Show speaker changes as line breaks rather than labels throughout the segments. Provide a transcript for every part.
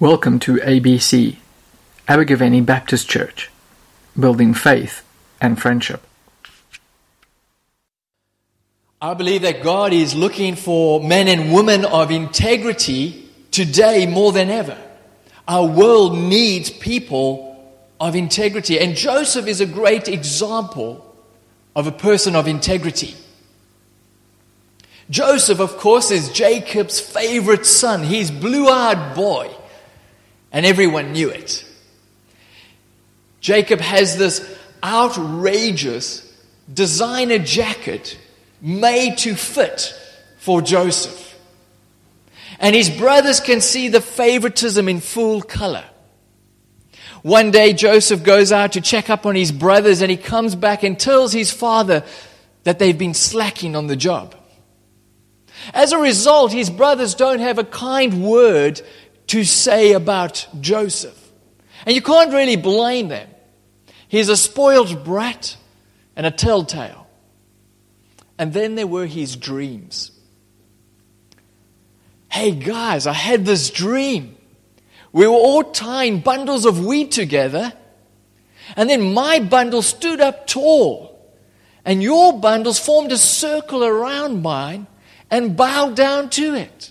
Welcome to ABC, Abergavenny Baptist Church, building faith and friendship.
I believe that God is looking for men and women of integrity today more than ever. Our world needs people of integrity, and Joseph is a great example of a person of integrity. Joseph, of course, is Jacob's favorite son. He's blue eyed boy and everyone knew it. Jacob has this outrageous designer jacket made to fit for Joseph. And his brothers can see the favoritism in full color. One day, Joseph goes out to check up on his brothers and he comes back and tells his father that they've been slacking on the job. As a result, his brothers don't have a kind word to say about Joseph. And you can't really blame them. He's a spoiled brat and a telltale. And then there were his dreams. Hey guys, I had this dream. We were all tying bundles of wheat together, and then my bundle stood up tall, and your bundles formed a circle around mine and bowed down to it.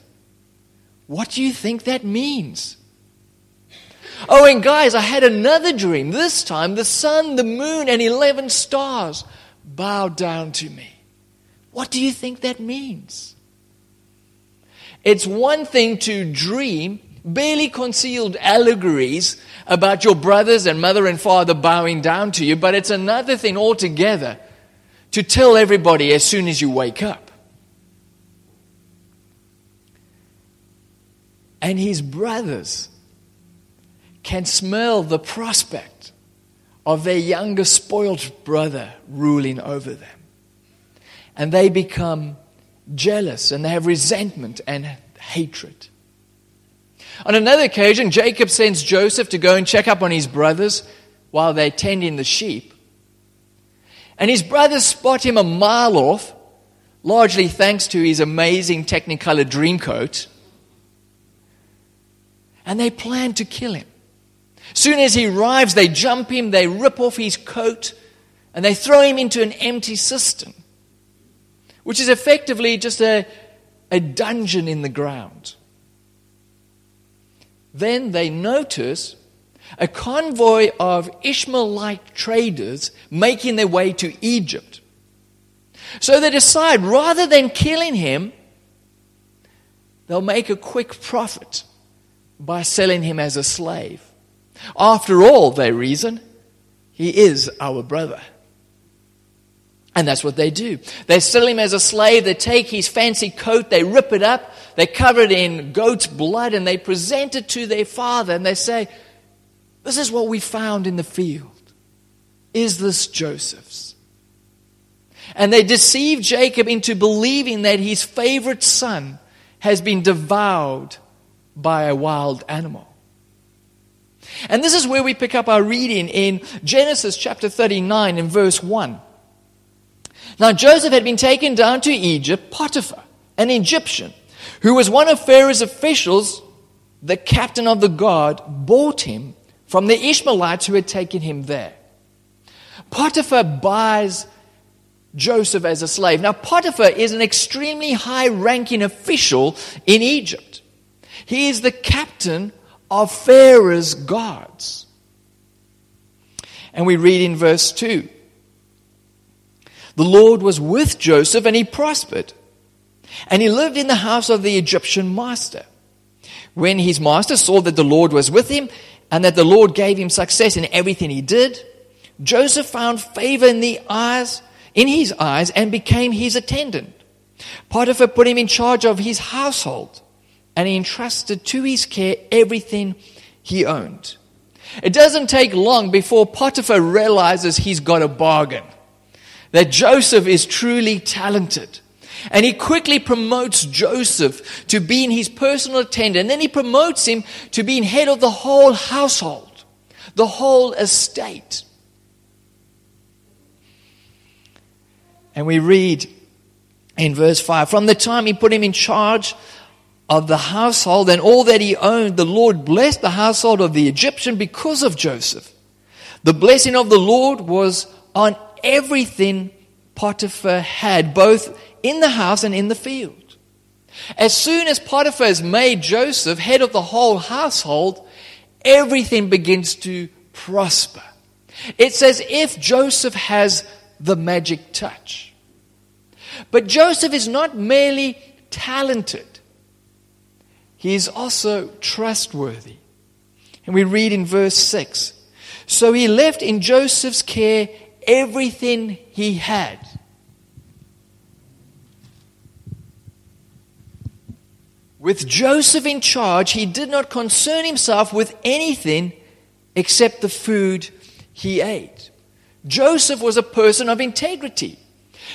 What do you think that means? Oh, and guys, I had another dream. This time, the sun, the moon, and 11 stars bowed down to me. What do you think that means? It's one thing to dream barely concealed allegories about your brothers and mother and father bowing down to you, but it's another thing altogether to tell everybody as soon as you wake up. And his brothers can smell the prospect of their younger spoiled brother ruling over them. And they become jealous and they have resentment and hatred. On another occasion, Jacob sends Joseph to go and check up on his brothers while they're tending the sheep. And his brothers spot him a mile off, largely thanks to his amazing Technicolor Dreamcoat and they plan to kill him. Soon as he arrives, they jump him, they rip off his coat, and they throw him into an empty cistern, which is effectively just a, a dungeon in the ground. Then they notice a convoy of Ishmaelite traders making their way to Egypt. So they decide rather than killing him, they'll make a quick profit by selling him as a slave. After all, they reason, he is our brother. And that's what they do. They sell him as a slave, they take his fancy coat, they rip it up, they cover it in goat's blood, and they present it to their father, and they say, This is what we found in the field. Is this Joseph's? And they deceive Jacob into believing that his favorite son has been devoured by a wild animal. And this is where we pick up our reading in Genesis chapter 39 and verse 1. Now Joseph had been taken down to Egypt, Potiphar, an Egyptian, who was one of Pharaoh's officials, the captain of the guard, bought him from the Ishmaelites who had taken him there. Potiphar buys Joseph as a slave. Now, Potiphar is an extremely high ranking official in Egypt. He is the captain of Pharaoh's guards. And we read in verse 2 The Lord was with Joseph and he prospered. And he lived in the house of the Egyptian master. When his master saw that the Lord was with him and that the Lord gave him success in everything he did, Joseph found favor in the eyes in his eyes and became his attendant. Potiphar put him in charge of his household and he entrusted to his care everything he owned. It doesn't take long before Potiphar realizes he's got a bargain, that Joseph is truly talented. And he quickly promotes Joseph to being his personal attendant. And then he promotes him to being head of the whole household, the whole estate. And we read in verse 5 From the time he put him in charge of the household and all that he owned, the Lord blessed the household of the Egyptian because of Joseph. The blessing of the Lord was on everything Potiphar had, both in the house and in the field. As soon as Potiphar has made Joseph head of the whole household, everything begins to prosper. It's as if Joseph has the magic touch. But Joseph is not merely talented, he is also trustworthy. And we read in verse 6 So he left in Joseph's care everything he had. With Joseph in charge, he did not concern himself with anything except the food he ate. Joseph was a person of integrity.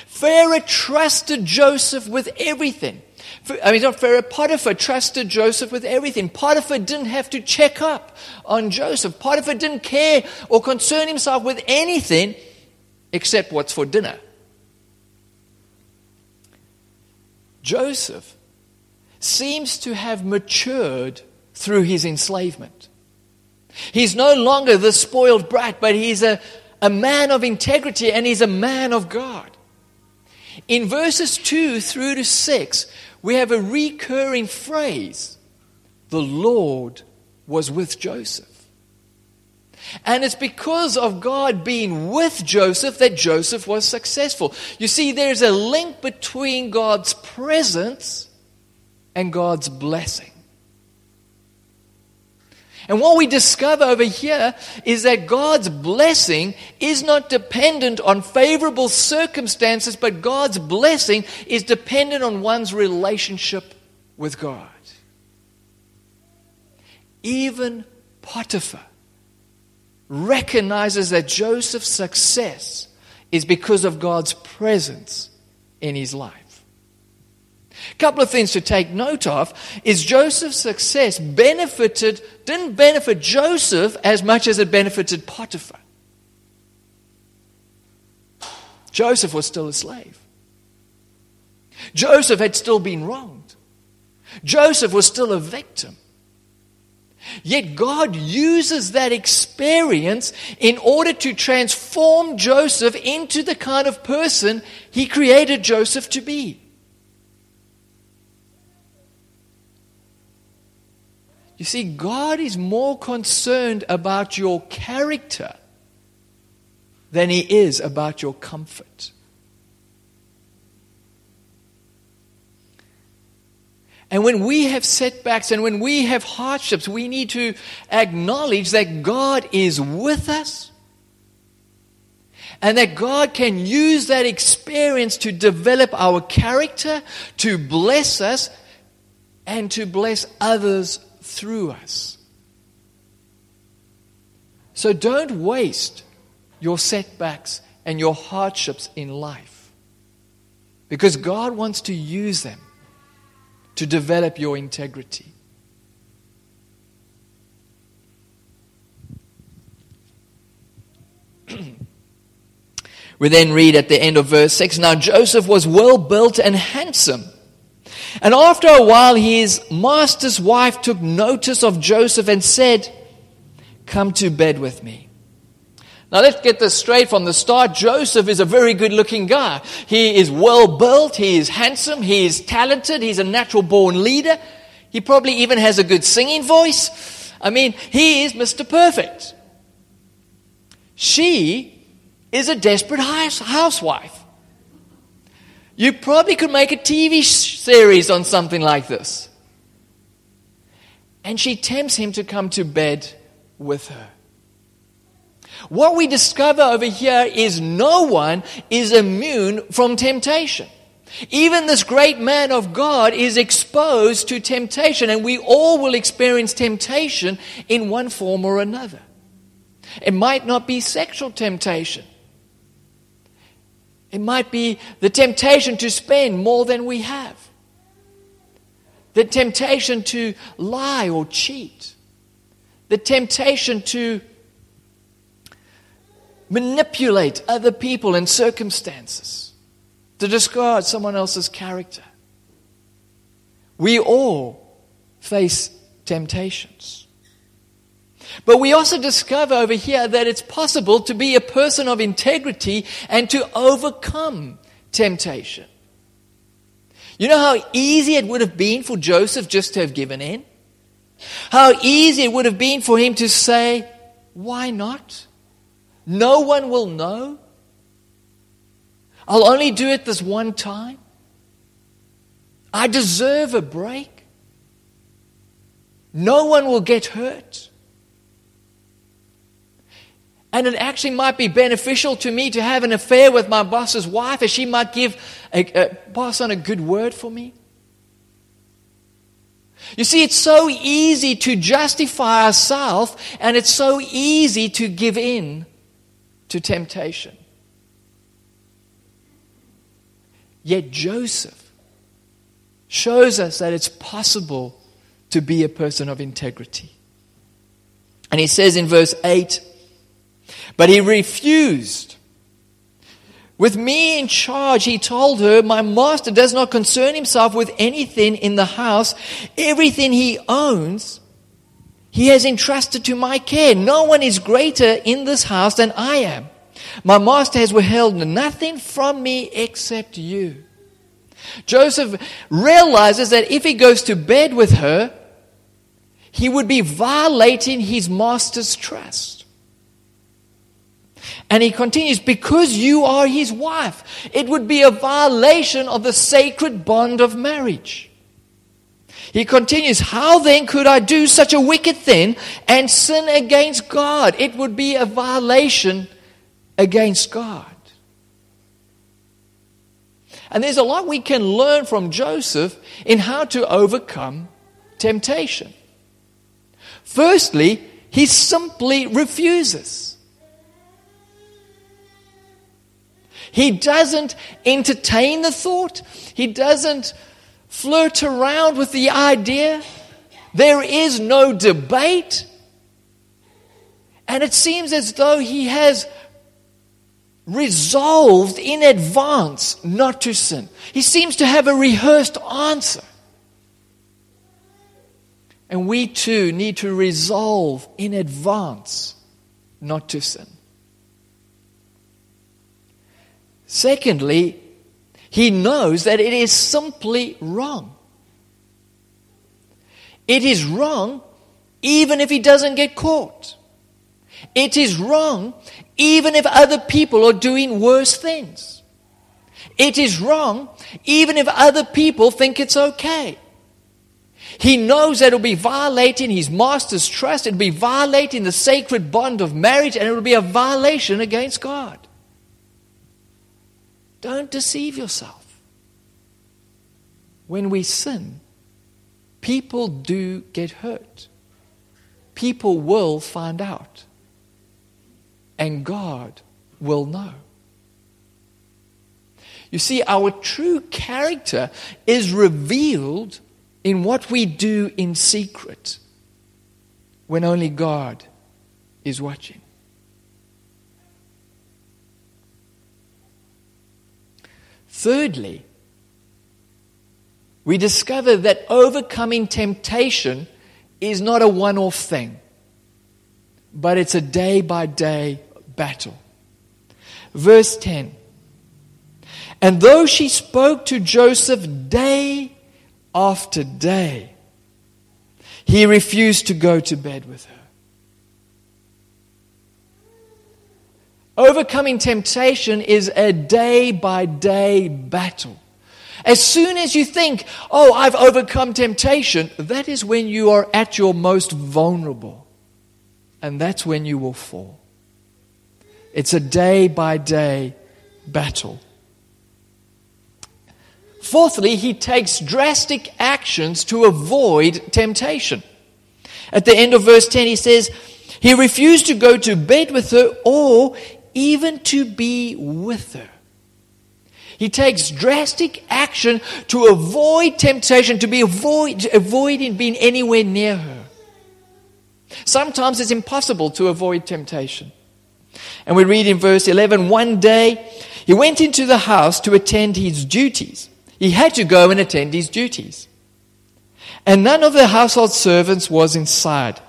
Pharaoh trusted Joseph with everything. I mean, not Pharaoh, Potiphar trusted Joseph with everything. Potiphar didn't have to check up on Joseph. Potiphar didn't care or concern himself with anything except what's for dinner. Joseph seems to have matured through his enslavement. He's no longer the spoiled brat, but he's a, a man of integrity and he's a man of God. In verses 2 through to 6, we have a recurring phrase the Lord was with Joseph. And it's because of God being with Joseph that Joseph was successful. You see, there's a link between God's presence and God's blessing. And what we discover over here is that God's blessing is not dependent on favorable circumstances, but God's blessing is dependent on one's relationship with God. Even Potiphar recognizes that Joseph's success is because of God's presence in his life. A couple of things to take note of is Joseph's success benefited, didn't benefit Joseph as much as it benefited Potiphar. Joseph was still a slave. Joseph had still been wronged. Joseph was still a victim. Yet God uses that experience in order to transform Joseph into the kind of person he created Joseph to be. You see, God is more concerned about your character than He is about your comfort. And when we have setbacks and when we have hardships, we need to acknowledge that God is with us and that God can use that experience to develop our character, to bless us, and to bless others through us. So don't waste your setbacks and your hardships in life because God wants to use them to develop your integrity. we then read at the end of verse 6 Now Joseph was well built and handsome. And after a while, his master's wife took notice of Joseph and said, Come to bed with me. Now let's get this straight from the start. Joseph is a very good looking guy. He is well built, he is handsome, he is talented, he's a natural born leader. He probably even has a good singing voice. I mean, he is Mr. Perfect. She is a desperate housewife. You probably could make a TV series on something like this. And she tempts him to come to bed with her. What we discover over here is no one is immune from temptation. Even this great man of God is exposed to temptation, and we all will experience temptation in one form or another. It might not be sexual temptation. It might be the temptation to spend more than we have. The temptation to lie or cheat. The temptation to manipulate other people and circumstances, to discard someone else's character. We all face temptations. But we also discover over here that it's possible to be a person of integrity and to overcome temptation. You know how easy it would have been for Joseph just to have given in? How easy it would have been for him to say, Why not? No one will know. I'll only do it this one time. I deserve a break. No one will get hurt. And it actually might be beneficial to me to have an affair with my boss's wife, as she might give a, a on a good word for me. You see, it's so easy to justify ourselves, and it's so easy to give in to temptation. Yet Joseph shows us that it's possible to be a person of integrity. And he says in verse 8, but he refused. With me in charge, he told her, My master does not concern himself with anything in the house. Everything he owns, he has entrusted to my care. No one is greater in this house than I am. My master has withheld nothing from me except you. Joseph realizes that if he goes to bed with her, he would be violating his master's trust. And he continues, because you are his wife, it would be a violation of the sacred bond of marriage. He continues, How then could I do such a wicked thing and sin against God? It would be a violation against God. And there's a lot we can learn from Joseph in how to overcome temptation. Firstly, he simply refuses. He doesn't entertain the thought. He doesn't flirt around with the idea. There is no debate. And it seems as though he has resolved in advance not to sin. He seems to have a rehearsed answer. And we too need to resolve in advance not to sin. Secondly, he knows that it is simply wrong. It is wrong even if he doesn't get caught. It is wrong even if other people are doing worse things. It is wrong even if other people think it's okay. He knows that it'll be violating his master's trust, it'll be violating the sacred bond of marriage, and it'll be a violation against God. Don't deceive yourself. When we sin, people do get hurt. People will find out. And God will know. You see, our true character is revealed in what we do in secret when only God is watching. Thirdly, we discover that overcoming temptation is not a one off thing, but it's a day by day battle. Verse 10 And though she spoke to Joseph day after day. He refused to go to bed with her. Overcoming temptation is a day by day battle. As soon as you think, oh, I've overcome temptation, that is when you are at your most vulnerable. And that's when you will fall. It's a day by day battle. Fourthly, he takes drastic actions to avoid temptation. At the end of verse 10, he says, He refused to go to bed with her or even to be with her. He takes drastic action to avoid temptation, to be avoid, avoiding being anywhere near her. Sometimes it's impossible to avoid temptation. And we read in verse 11 one day he went into the house to attend his duties. He had to go and attend his duties. and none of the household servants was inside.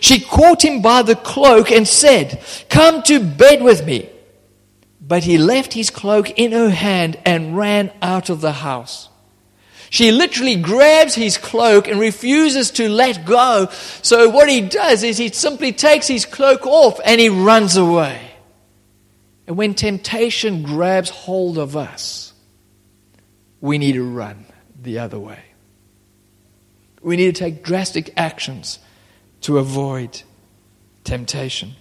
She caught him by the cloak and said, Come to bed with me. But he left his cloak in her hand and ran out of the house. She literally grabs his cloak and refuses to let go. So what he does is he simply takes his cloak off and he runs away. And when temptation grabs hold of us, we need to run the other way. We need to take drastic actions to avoid temptation.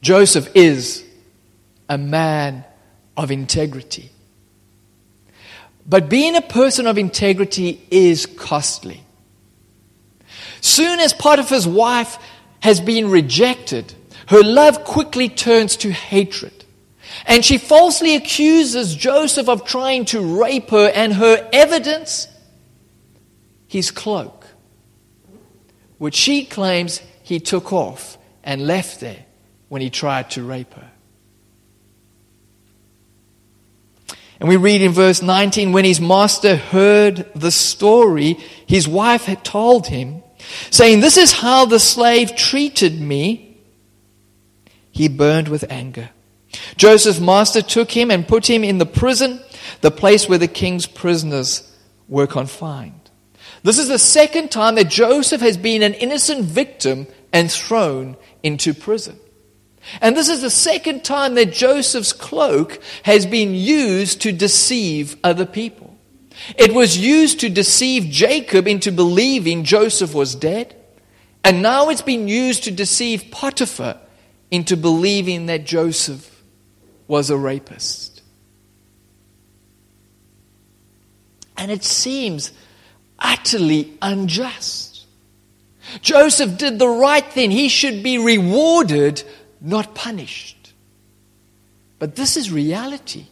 Joseph is a man of integrity. But being a person of integrity is costly. Soon as Potiphar's wife has been rejected, her love quickly turns to hatred. And she falsely accuses Joseph of trying to rape her, and her evidence, his cloak, which she claims he took off and left there when he tried to rape her. And we read in verse 19 when his master heard the story, his wife had told him, saying, This is how the slave treated me. He burned with anger. Joseph's master took him and put him in the prison, the place where the king's prisoners were confined. This is the second time that Joseph has been an innocent victim and thrown into prison. And this is the second time that Joseph's cloak has been used to deceive other people. It was used to deceive Jacob into believing Joseph was dead. And now it's been used to deceive Potiphar into believing that Joseph was a rapist. And it seems utterly unjust. Joseph did the right thing. He should be rewarded not punished. But this is reality.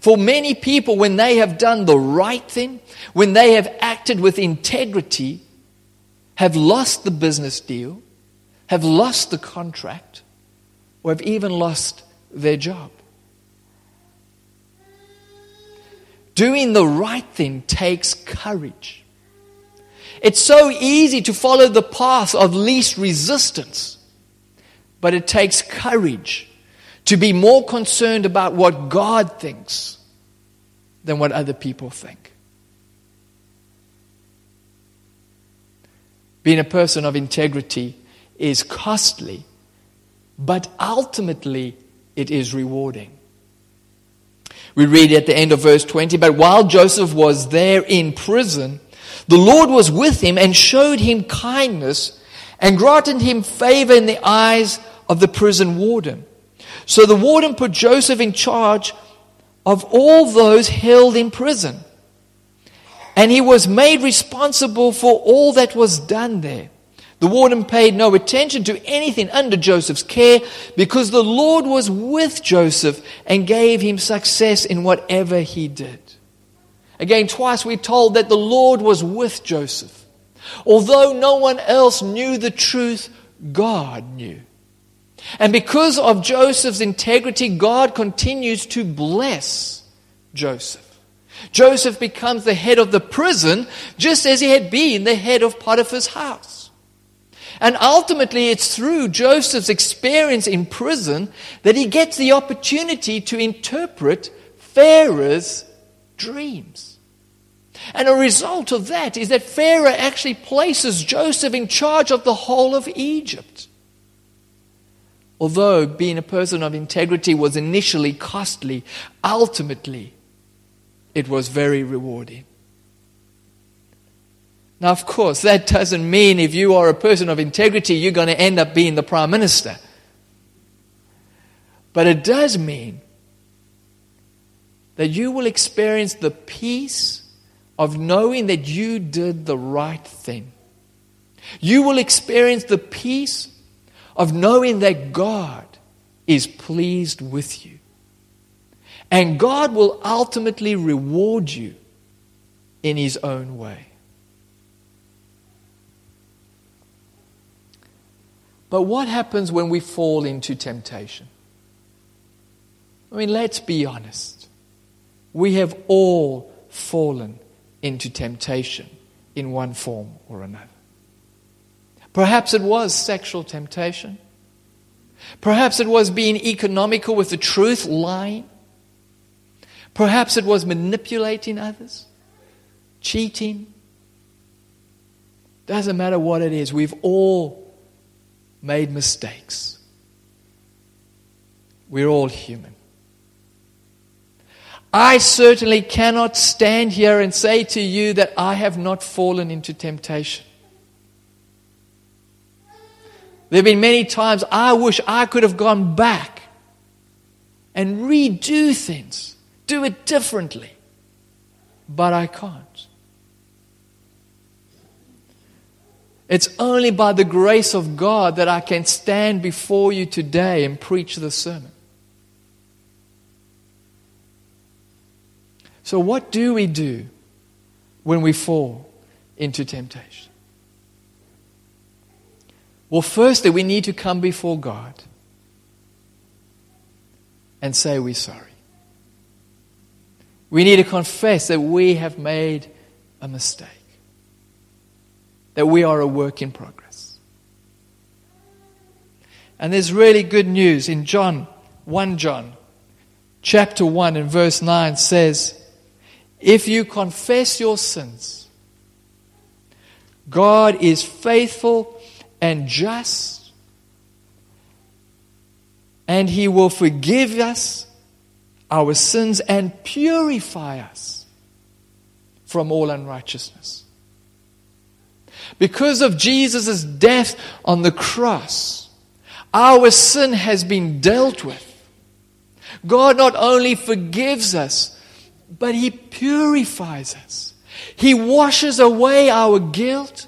For many people, when they have done the right thing, when they have acted with integrity, have lost the business deal, have lost the contract, or have even lost their job. Doing the right thing takes courage. It's so easy to follow the path of least resistance. But it takes courage to be more concerned about what God thinks than what other people think. Being a person of integrity is costly, but ultimately it is rewarding. We read at the end of verse 20, but while Joseph was there in prison, the Lord was with him and showed him kindness and granted him favor in the eyes of the prison warden. So the warden put Joseph in charge of all those held in prison. And he was made responsible for all that was done there. The warden paid no attention to anything under Joseph's care because the Lord was with Joseph and gave him success in whatever he did. Again, twice we're told that the Lord was with Joseph. Although no one else knew the truth, God knew. And because of Joseph's integrity, God continues to bless Joseph. Joseph becomes the head of the prison just as he had been the head of Potiphar's house. And ultimately, it's through Joseph's experience in prison that he gets the opportunity to interpret Pharaoh's dreams. And a result of that is that Pharaoh actually places Joseph in charge of the whole of Egypt. Although being a person of integrity was initially costly, ultimately it was very rewarding. Now, of course, that doesn't mean if you are a person of integrity, you're going to end up being the prime minister. But it does mean that you will experience the peace of knowing that you did the right thing. You will experience the peace of knowing that God is pleased with you. And God will ultimately reward you in His own way. But what happens when we fall into temptation? I mean, let's be honest. We have all fallen into temptation in one form or another. Perhaps it was sexual temptation. Perhaps it was being economical with the truth, lying. Perhaps it was manipulating others, cheating. Doesn't matter what it is, we've all made mistakes. We're all human. I certainly cannot stand here and say to you that I have not fallen into temptation. There have been many times I wish I could have gone back and redo things, do it differently, but I can't. It's only by the grace of God that I can stand before you today and preach the sermon. So, what do we do when we fall into temptation? Well, firstly, we need to come before God and say we're sorry. We need to confess that we have made a mistake, that we are a work in progress. And there's really good news in John, 1 John, chapter 1 and verse 9 says, if you confess your sins, God is faithful and just, and He will forgive us our sins and purify us from all unrighteousness. Because of Jesus' death on the cross, our sin has been dealt with. God not only forgives us, but He purifies us. He washes away our guilt.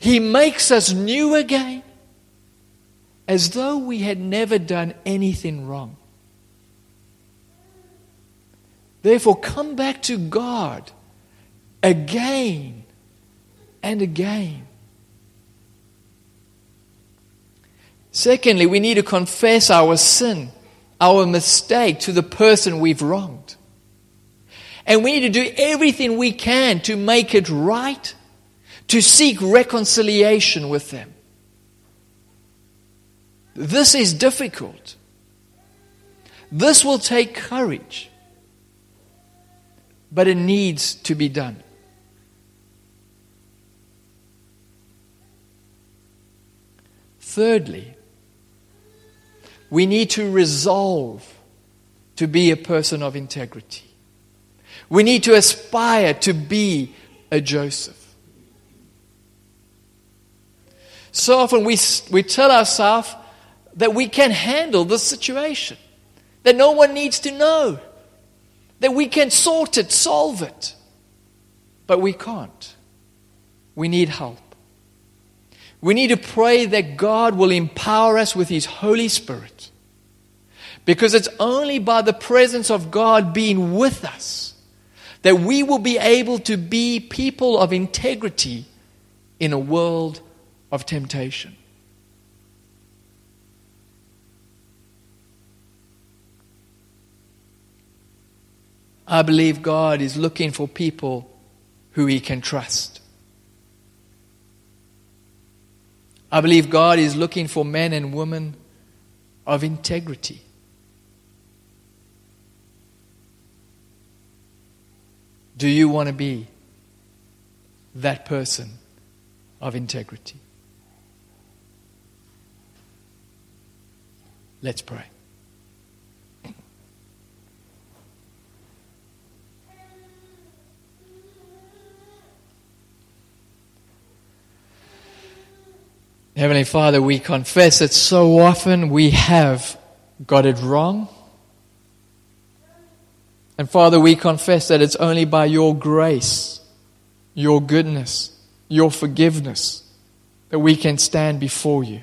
He makes us new again, as though we had never done anything wrong. Therefore, come back to God again and again. Secondly, we need to confess our sin, our mistake to the person we've wronged. And we need to do everything we can to make it right, to seek reconciliation with them. This is difficult. This will take courage. But it needs to be done. Thirdly, we need to resolve to be a person of integrity. We need to aspire to be a Joseph. So often we, we tell ourselves that we can handle the situation, that no one needs to know, that we can sort it, solve it. But we can't. We need help. We need to pray that God will empower us with His Holy Spirit. Because it's only by the presence of God being with us that we will be able to be people of integrity in a world of temptation. I believe God is looking for people who He can trust. I believe God is looking for men and women of integrity. Do you want to be that person of integrity? Let's pray. Heavenly Father, we confess that so often we have got it wrong and Father, we confess that it's only by your grace, your goodness, your forgiveness that we can stand before you.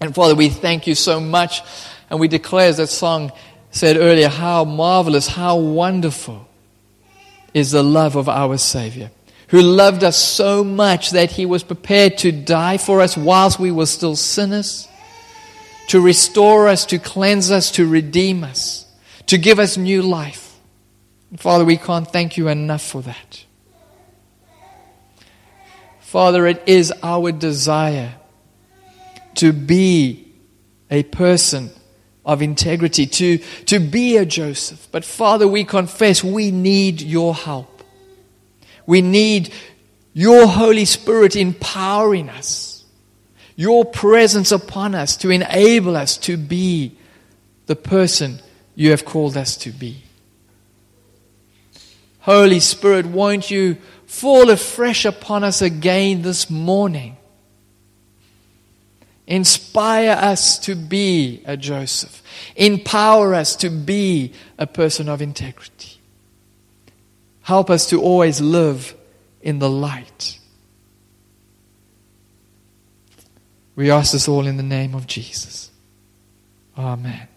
And Father, we thank you so much. And we declare, as that song said earlier, how marvelous, how wonderful is the love of our Savior, who loved us so much that he was prepared to die for us whilst we were still sinners, to restore us, to cleanse us, to redeem us to give us new life. Father, we can't thank you enough for that. Father, it is our desire to be a person of integrity, to, to be a Joseph. But Father, we confess we need your help. We need your Holy Spirit empowering us, your presence upon us to enable us to be the person you have called us to be. Holy Spirit, won't you fall afresh upon us again this morning? Inspire us to be a Joseph. Empower us to be a person of integrity. Help us to always live in the light. We ask this all in the name of Jesus. Amen.